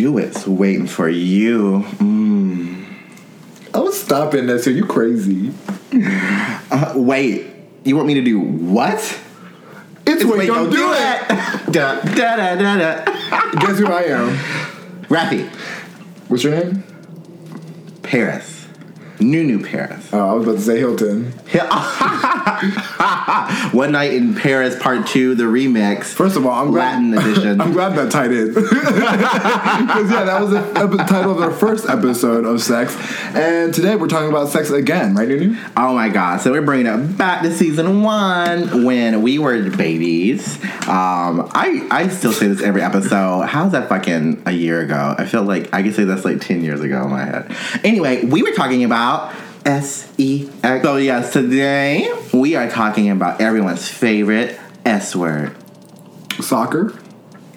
just waiting for you. Mm. I was stopping that. So you crazy? Uh, wait, you want me to do what? It's, wait, Wait, don't, do it. da, da, da, da, da. Guess who I am? Rafi, What's your name? Paris. New New Paris. Oh, I was about to say Hilton. One Night in Paris Part 2, the remix. First of all, I'm glad, Latin edition. I'm glad that tied in. Because yeah, that was the title of our first episode of Sex, and today we're talking about sex again, right, Nunu? Oh my god! So we're bringing it back to season one when we were babies. Um, I I still say this every episode. How's that fucking a year ago? I feel like I can say that's like ten years ago in my head. Anyway, we were talking about S E X. So yes, today we are talking about everyone's favorite S word. Soccer.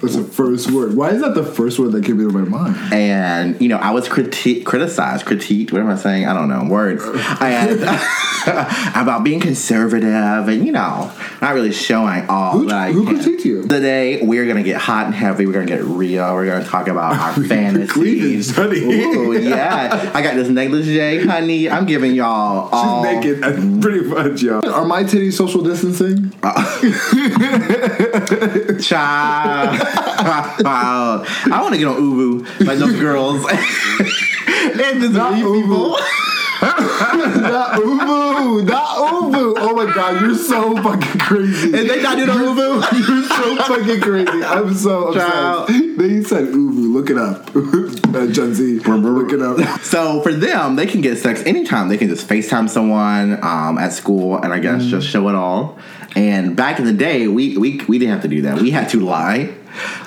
That's the first word. Why is that the first word that came into my mind? and you know I was criti- criticized, critiqued. What am I saying? I don't know words. And about being conservative and you know not really showing all Who- I who critiqued you? Today we're gonna get hot and heavy. We're gonna get real. We're gonna talk about our fantasies. honey. Ooh, yeah. I got this negligee, honey. I'm giving y'all all. She's naked, uh, pretty much, y'all. Are my titties social distancing? Child. I want to get on Ubu like those girls. and just Not Ubu. people. Not Ubu, that Ubu. Oh my god, you're so fucking crazy. And they not do the Ubu. You're so fucking crazy. I'm so obsessed. Child. They said Ubu. Look it up. uh, Gen Z. Look it up. So for them, they can get sex anytime. They can just FaceTime someone um, at school, and I guess Mm-hmm. just show it all. And back in the day, we, we we didn't have to do that. We had to lie.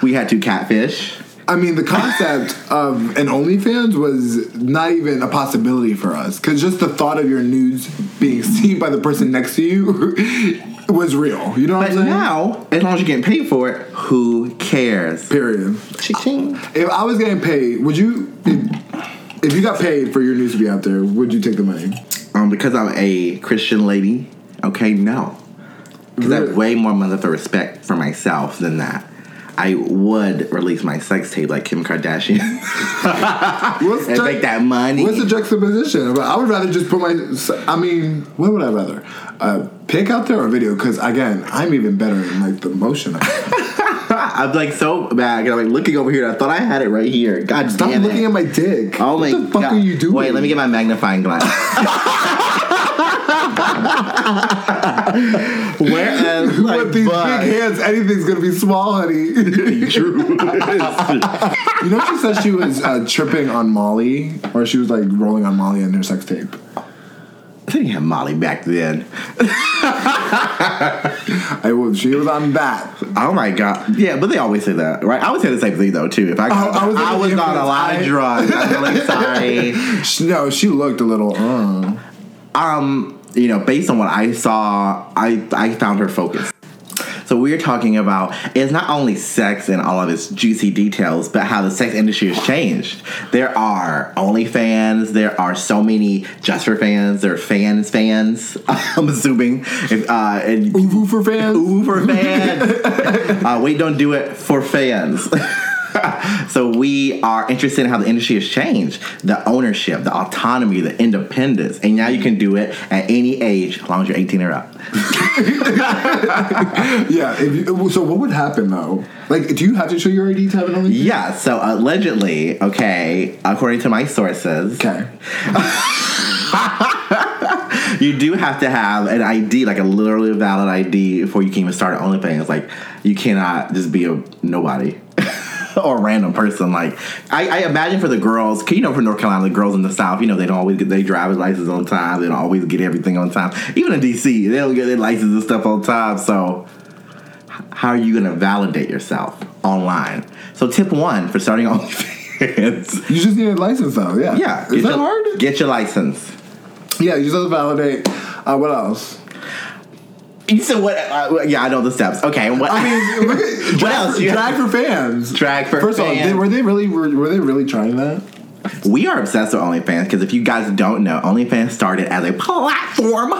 We had to catfish. I mean, the concept of an OnlyFans was not even a possibility for us because just the thought of your nudes being seen by the person next to you was real. You know what But I'm saying? now, as long as you're getting paid for it, who cares? Period. Ching. If I was getting paid, would you? If, if you got paid for your news to be out there, would you take the money? Um, because I'm a Christian lady, okay, no. Because I have way more mother for respect for myself than that. I would release my sex tape like Kim Kardashian What's and ju- make that money. What's the juxtaposition? I would rather just put my. I mean, what would I rather? Uh, pick out there or video? Because again, I'm even better in like the motion. I'm like so bad. I'm like looking over here. I thought I had it right here. God Stop damn looking it. at my dick. Oh what my the fuck God. are you doing? Wait, let me get my magnifying glass. Whereas, like, With these but- big hands, anything's gonna be small, honey. True. you know, she said she was uh, tripping on Molly, or she was like rolling on Molly in her sex tape. they didn't have Molly back then. I was. She was on that. Oh my god! Yeah, but they always say that, right? I would say the same thing though too. If I, Oh, I was I was on a lot of drugs, I'm really sorry. No, she looked a little. Uh. um, you know, based on what I saw, I I found her focused. So we're talking about it's not only sex and all of its juicy details, but how the sex industry has changed. There are OnlyFans. There are so many just for fans. There are fans fans. I'm assuming. If, uh, and Uvu for fans. Ooh, for fans. uh, we don't do it for fans. so we are interested in how the industry has changed, the ownership, the autonomy, the independence, and now you can do it at any age, as long as you're 18 or up. Yeah. If you, so, what would happen though? Like, do you have to show your ID to have an OnlyFans? Yeah. So allegedly, okay, according to my sources, Okay. you do have to have an ID, like a literally valid ID, before you can even start an OnlyFans. Like, you cannot just be a nobody. or a random person, like I, I imagine for the girls, you know, for North Carolina, the girls in the South, you know, they don't always get their driver's license on time. They don't always get everything on time. Even in DC, they don't get their license and stuff on time. So, how are you going to validate yourself online? So, tip one for starting OnlyFans, You just need a license though. Yeah. yeah, Is that your, hard? Get your license. Yeah. You just have to validate. Uh, what else? You said what? Uh, yeah, I know the steps. Okay, what? I mean, What drag, else for, you drag for fans. Drag for First of all, fans. were they really were, were they really trying that? we are obsessed with OnlyFans because if you guys don't know, OnlyFans started as a platform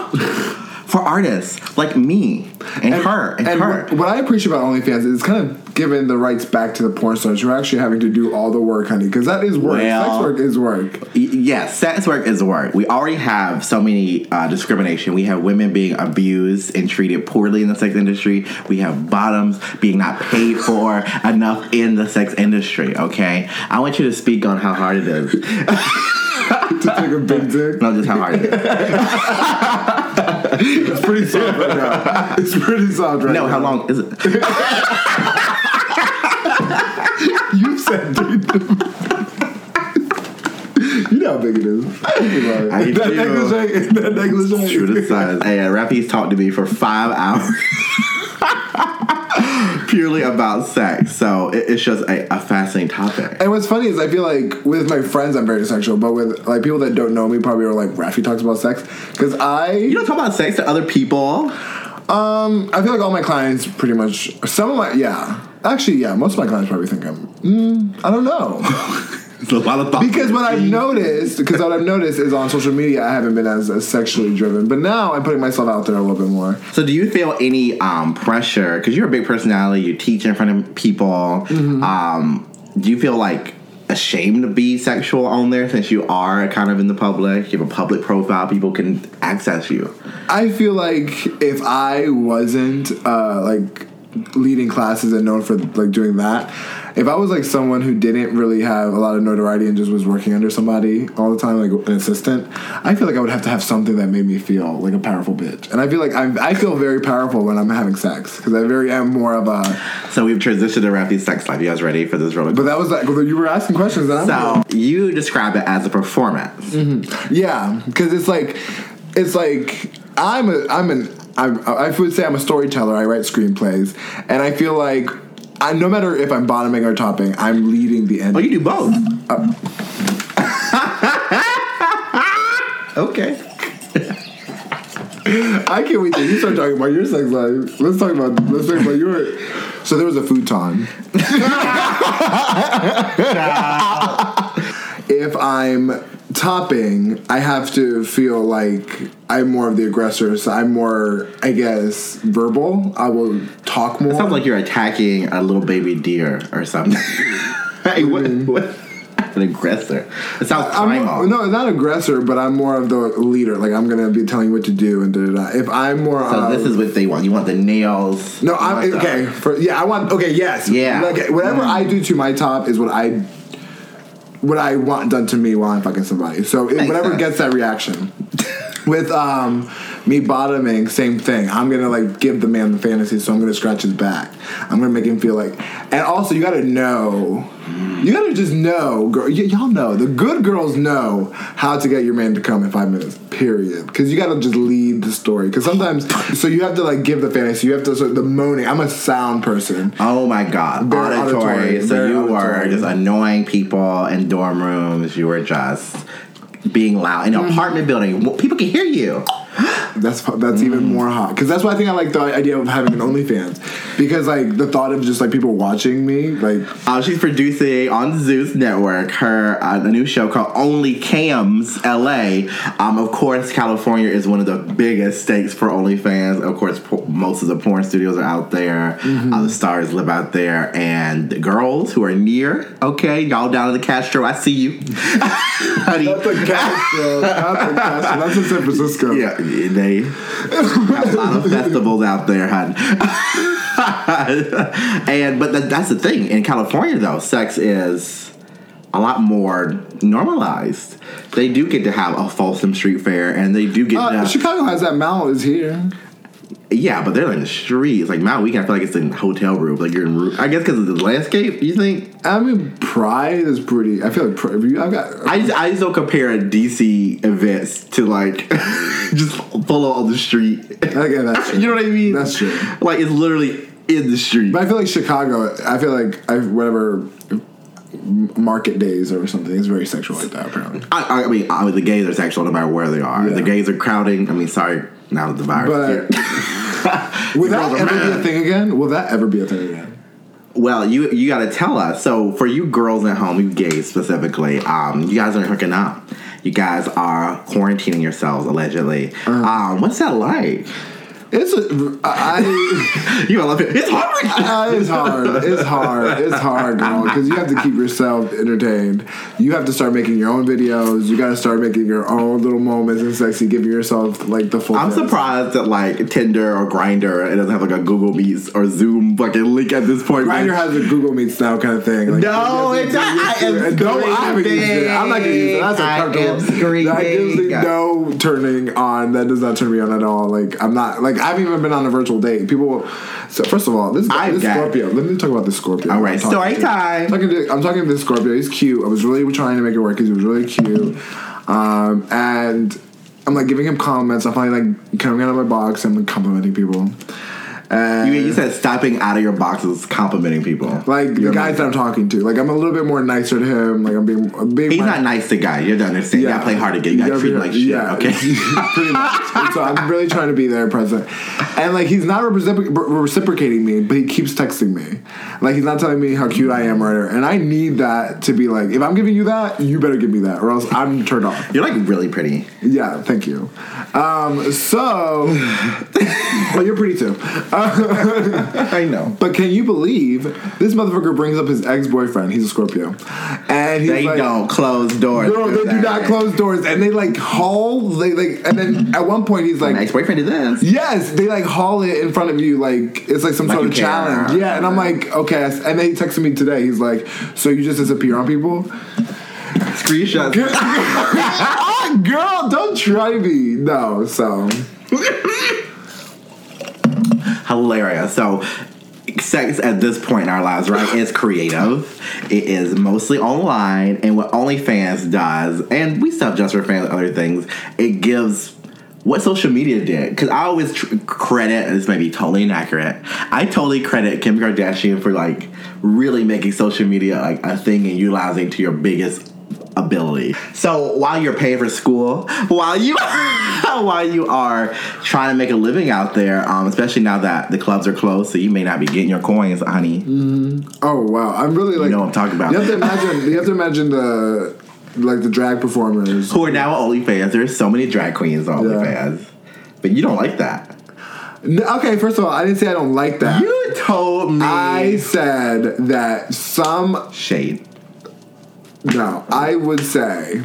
for artists like me and, her and, and her. What, what I appreciate about OnlyFans is it's kind of giving the rights back to the porn stars who are actually having to do all the work, honey, because that is work. Well- Sex work is work. Y- Yes, sex work is work. We already have so many uh, discrimination. We have women being abused and treated poorly in the sex industry. We have bottoms being not paid for enough in the sex industry. Okay, I want you to speak on how hard it is. to take a big dick. No, just how hard it is. It's pretty soft right now. It's pretty soft right No, now. how long is it? You said dude. You know how big it is. I that negligee, that negligee. True to size. Hey, uh, Rafi's talked to me for five hours. Purely about sex, so it, it's just a, a fascinating topic. And what's funny is I feel like with my friends I'm very sexual, but with like people that don't know me probably are like Rafi talks about sex because I You don't talk about sex to other people. um I feel like all my clients pretty much some of my yeah actually yeah most of my clients probably think I'm mm, I don't know It's a lot of thought. because what I've noticed because what I've noticed is on social media I haven't been as, as sexually driven, but now I'm putting myself out there a little bit more. So, do you feel any um, pressure? Because you're a big personality, you teach in front of people. Mm-hmm. Um, do you feel like ashamed to be sexual on there since you are kind of in the public? You have a public profile, people can access you. I feel like if I wasn't uh, like leading classes and known for like doing that, if I was like someone who didn't really have a lot of notoriety and just was working under somebody all the time, like an assistant, I feel like I would have to have something that made me feel like a powerful bitch. And I feel like I'm, I feel very powerful when I'm having sex because I very am more of a. So, we've transitioned to Rafi's sex life. You guys ready for this roller But that was like you were asking questions I'm. So, you describe it as a performance. Mm-hmm. Yeah, because it's like, it's like I'm a I'm an I'm, I would say I'm a storyteller. I write screenplays, and I feel like I, no matter if I'm bottoming or topping, I'm leading the end. Oh, you do both. Uh, okay. I can't wait till you start talking about your sex life. Let's talk about let's talk about your. So there was a futon. if I'm topping, I have to feel like I'm more of the aggressor. So I'm more, I guess, verbal. I will talk more. It sounds like you're attacking a little baby deer or something. hey, what, mm-hmm. what? An aggressor. It sounds I'm primal. no, not aggressor, but I'm more of the leader. Like I'm gonna be telling you what to do and da da da. If I'm more, So this is what they want. You want the nails. no, I'm okay. For yeah, I want okay. Yes, Yeah. Like whatever mm. I do to my top is what I what I want done to me while I'm fucking somebody. So Makes whatever gets that reaction. With um, me bottoming, same thing. I'm gonna like give the man the fantasy, so I'm gonna scratch his back. I'm gonna make him feel like, and also you gotta know, you gotta just know, girl. Y- y'all know the good girls know how to get your man to come in five minutes. Period. Because you gotta just lead the story. Because sometimes, so you have to like give the fantasy. You have to so the moaning. I'm a sound person. Oh my god, Very auditory. auditory, So very you were auditory. just annoying people in dorm rooms. You were just being loud in Mm-hmm. an apartment building. People can hear you. That's that's even Mm. more hot because that's why I think I like the idea of having an OnlyFans because like the thought of just like people watching me like Uh, she's producing on Zeus Network her uh, a new show called Only Cams LA. Um, of course, California is one of the biggest states for OnlyFans. Of course, po- most of the porn studios are out there. Mm-hmm. Uh, the stars live out there, and the girls who are near, okay, y'all down in the Castro, I see you, honey. that's a Castro that's a Castro that's in San Francisco Yeah, they have a lot of festivals out there, hun. and but that, that's the thing in California, though, sex is a lot more normalized. They do get to have a Folsom Street Fair, and they do get Uh, to, Chicago has that Mal is here yeah, but they're in the streets. Like Mount Weekend, I feel like it's in hotel rooms. Like you're in, roo- I guess because of the landscape. You think? I mean Pride is pretty I feel like Pride, I've got I just, I just don't compare DC events to like just follow on the street. okay that's true. You know what I mean? That's true. Like it's literally in the street. but I feel like Chicago I feel like I whatever market days or something is very sexual like that apparently I, I mean, I mean, the gays are sexual no matter where they are. Yeah. The gays are crowding. I mean, sorry, now the virus. but will that ever be a thing again will that ever be a thing again well, you you got to tell us. So for you girls at home, you gays specifically, um, you guys are hooking up. You guys are quarantining yourselves allegedly. Uh-huh. Um, what's that like? It's a, I. You love it. It's hard. Uh, it's hard. It's hard. It's hard, girl. Because you have to keep yourself entertained. You have to start making your own videos. You got to start making your own little moments and sexy, giving yourself like the full. I'm surprised that like Tinder or Grindr it doesn't have like a Google Meets or Zoom fucking link at this point. Grindr has a Google Meets now kind of thing. Like, No, you it's not. I am it. No, I haven't used it. I'm not gonna use it. That's I am uncomfortable. That gives me screaming. no turning on. That does not turn me on at all. Like I'm not like I haven't even been on a virtual date. People. So first of all, this guy, this Scorpio. Let me talk about this Scorpio. All right, story to. time. I'm talking to, I'm talking to this Scorpio. He's cute. I was really trying to make it work because he was really cute. Um, and I'm like giving him compliments. I'm finally like coming out of my box and like complimenting people. And You, you said stopping out of your box is complimenting people. like the You're guys that I'm talking to, like I'm a little bit more nicer to him. Like I'm being, I'm being He's my- not nice to guys. You have to understand. You gotta play hard to get. You gotta treat him like shit. Yeah, Okay. pretty much. And so I'm really trying to be there, present, and like he's not recipro- reciprocating me, but he keeps texting me. Like he's not telling me how cute I am, or whatever. And I need that to be like, if I'm giving you that, you better give me that, or else I'm turned off. You're like really pretty. Yeah, thank you. Um, so, well, you're pretty too. I know. But can you believe this motherfucker brings up his ex boyfriend? He's a Scorpio, and he's They like, don't close doors. Girl, they do not close doors, and they like haul. They like, and then at one point he's My like, ex boyfriend did this. "Yes," they like haul it in front of you, like it's like some Like sort of care. challenge. Yeah, and I'm like, okay. And they texted me today. He's like, "So you just disappear on people?" Screenshots. ah, girl, don't try me. No, so hilarious. So, sex at this point in our lives, right, is creative. It is mostly online, and what OnlyFans does, and we have Just for Fans other things, it gives what social media did. Because I always tr- credit, this may be totally inaccurate, I totally credit Kim Kardashian for like really making social media like a thing and utilizing to your biggest ability. So while you're paying for school, while you while you are trying to make a living out there, um, especially now that the clubs are closed, so you may not be getting your coins, honey. oh wow, I'm really like you know what I'm talking about. You have to imagine. you have to imagine the like the drag performers. Who are now on OnlyFans? There's so many drag queens on Yeah. OnlyFans, but you don't like that. Okay, first of all, I didn't say I don't like that. You told me I said that some shade. No, I would say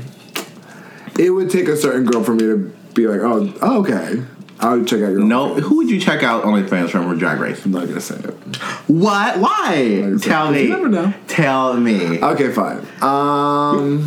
it would take a certain girl for me to be like, oh, oh, okay. I would check out your. No, who would you check out OnlyFans from for Drag Race? I'm not gonna say it. What? Why? Like, Tell you me. never know. Tell me. Okay, fine. Um,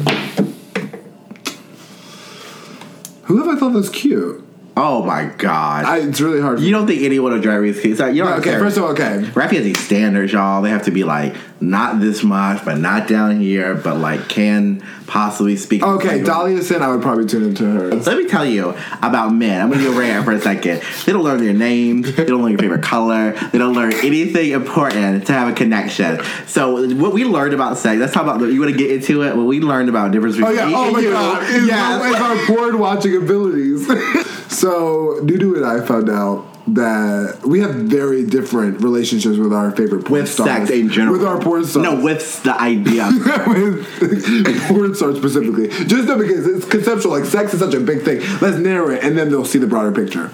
who have I thought was cute? Oh my god. I, it's really hard. you don't think anyone on drive is cute? You don't okay, care. first of all, okay. Rap has these standards, y'all. They have to be like not this much, but not down here, but like can possibly speak. Okay, language. Dahlia Sin, I would probably tune into her. Let me tell you about men. I'm gonna go rant for a second. They don't learn their names. They don't learn your favorite color. They don't learn anything important to have a connection. So what we learned about sex. Let's talk about. You want to get into it? What we learned about difference Oh between yeah! me Oh my god! Yes. it's our board watching abilities. so Nunu and I found out that we have very different relationships with our favorite porn with stars. sex in general. With our porn stars. No, with the idea. with porn stars specifically. Just because it's conceptual. Like sex is such a big thing. Let's narrow it, and then they'll see the broader picture.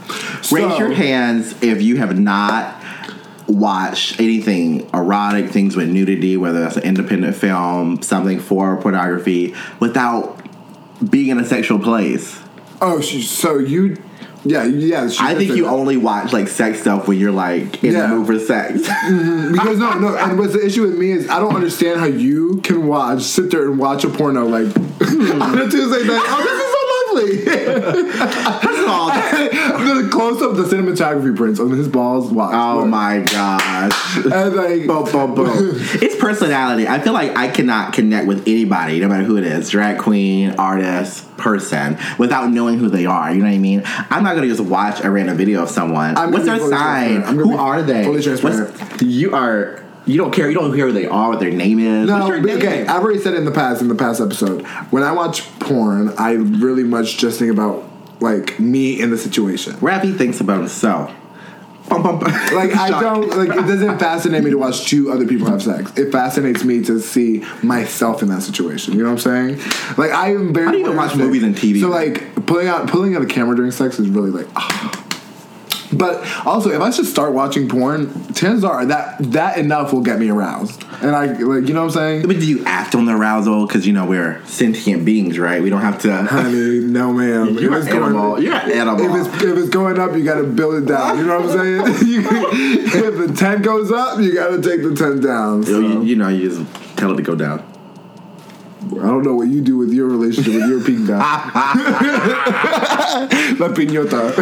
Raise your hands if you have not watched anything erotic, things with nudity, whether that's an independent film, something for pornography, without being in a sexual place. Oh, so you? Yeah, yeah. I think you only watch like sex stuff when you're like in Yeah. the mood for sex. Mm-hmm. because no, no. And what's the issue with me is I don't understand how you can watch, sit there and watch a porno like on a Tuesday night. Oh, this is so lovely. First of all, the close up, the cinematography prints on his balls. Watch. oh my gosh. And like, Boom, boom, boom. It's personality. I feel like I cannot connect with anybody, no matter who it is drag queen, artist, person, without knowing who they are. You know what I mean? I'm not going to just watch a random video of someone. I'm What's their sign? gonna Who are they? fully transparent. What's, you are. You don't care. You don't care who they are, what their name is. No, What's your but name? okay. I've already said in the past in the past episode. When I watch porn, I really much just think about like me in the situation. Rafi thinks about himself. Bum, bum, bum. Like I don't like it doesn't fascinate me to watch two other people have sex. It fascinates me to see myself in that situation. You know what I'm saying? Like I am very. How do you even watch movies and TV? So like pulling out pulling out a camera during sex is really like. ah. But also, if I should start watching porn, chances are that that enough will get me aroused, and I like you know what I'm saying. But do you act on the arousal? Because you know we're sentient beings, right? We don't have to. Honey, no, ma'am. You're an going- animal. You're an animal. If it's if it's going up, you got to build it down. You know what I'm saying? You- if the ten goes up, you got to take the ten down. So. you, you know, you just tell it to go down. I don't know what you do with your relationship with your pinga. La piñata.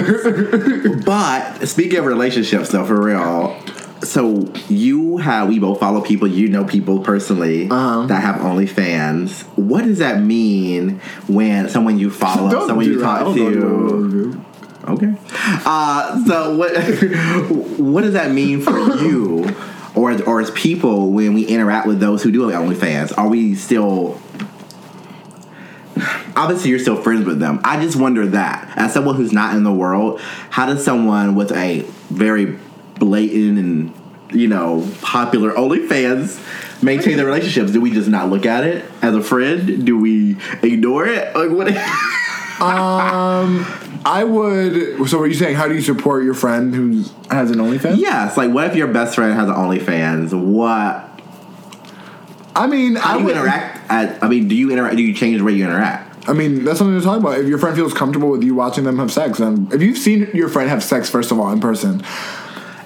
But speaking of relationships, though, for real. So you have we both follow people. You know people personally Uh-huh. that have OnlyFans. What does that mean when someone you follow, Don't someone you talk don't know what to? Okay. Uh, so what what does that mean for you or or as people when we interact with those who do have OnlyFans? Are we still obviously you're still friends with them. I just wonder that as someone who's not in the world, how does someone with a very blatant and you know popular OnlyFans maintain their relationships? Do we just not look at it as a friend? Do we ignore it? Like what? Um, I would. So, what are you saying how do you support your friend who has an OnlyFans? Yes, like what if your best friend has an OnlyFans? What? I mean, How I do you would interact? At, I mean, do you interact? Do you change the way you interact? I mean, that's something to talk about. If your friend feels comfortable with you watching them have sex, and if you've seen your friend have sex, first of all, in person,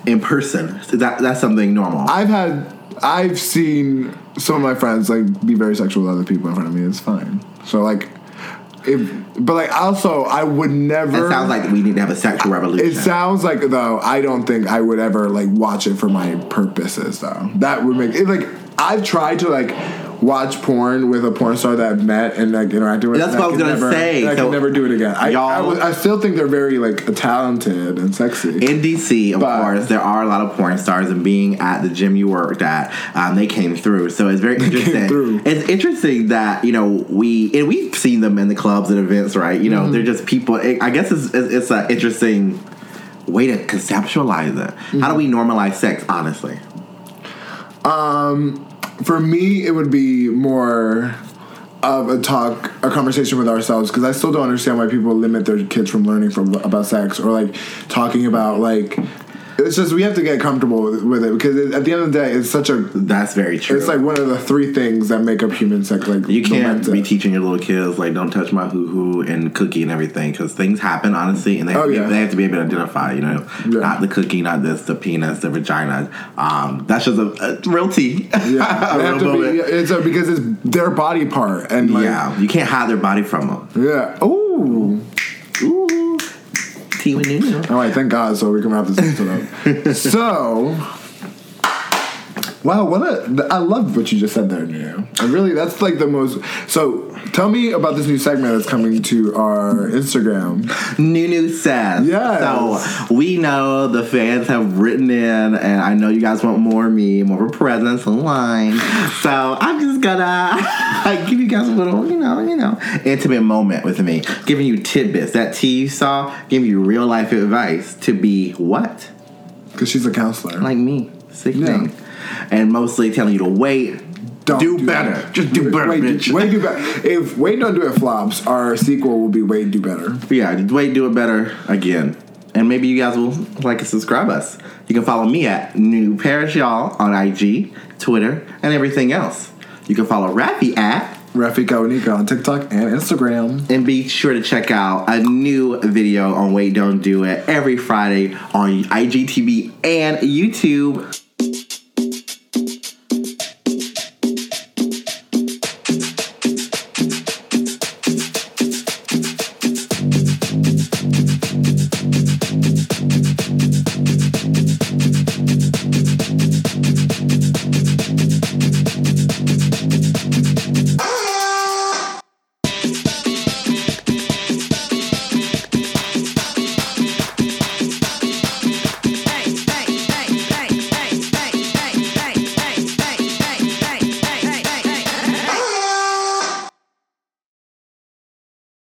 in person? That that's something normal. I've had, I've seen some of my friends like be very sexual with other people in front of me. It's fine. So like, if but like also, I would never. it sounds like we need to have a sexual revolution. It sounds like though I don't think I would ever like watch it for my purposes though. That would make it like I've tried to like watch porn with a porn star that I've met and like interacted with. That's what I was gonna never- say. I So, can never do it again. I, I, y'all- would- I still think they're very like talented and sexy. in DC, of But- course, there are a lot of porn stars, and being at the gym you worked at, um, they came through. So it's very interesting. through. It's interesting that you know we and we've seen them in the clubs and events, right? You know, Mm-hmm. they're just people. I guess it's it's, it's an interesting way to conceptualize it. How Mm-hmm. do we normalize sex? Honestly, For me, it would be more of a talk, a conversation with ourselves because I still don't understand why people limit their kids from learning from about sex or like talking about like. It's just we have to get comfortable with, with it because it, at the end of the day, it's such a that's very true. It's like one of the three things that make up human sex. Like You can't be teaching your little kids like don't touch my hoo hoo and cookie and everything because things happen honestly and they have, Oh, to be, yeah. they have to be able to identify you know Yeah. not the cookie not this the penis the vagina um, that's just a, a real tea Yeah, A real be. It's a, because it's their body part, and like, yeah you can't hide their body from them yeah. Ooh. Ooh tea with new All right, thank God. So we can wrap this episode up. so, wow, what a! I love what you just said there, Neo. I really, that's like the most. So, tell me about this new segment that's coming to our Instagram. Nunu says. Yes. So we know the fans have written in, and I know you guys want more of me, more of a presence online. So I'm just gonna like, give you guys a little, you know, you know, intimate moment with me, giving you tidbits. That tea you saw, giving you real life advice to be what, Because she's a counselor. like me, sickening, Yeah. and mostly telling you to wait. Don't do, better. that. Just do better, Wait, bitch. do, wait, do better. If Wait Don't Do It flops, our sequel will be Wait Do Better. Yeah, wait, do it better again. And maybe you guys will like and subscribe us. You can follow me at New Parish Y'all on IG, Twitter, and everything else. You can follow Rafi at Rafika Onika on TikTok and Instagram. and be sure to check out a new video on Wait Don't Do It every Friday on IGTV and YouTube.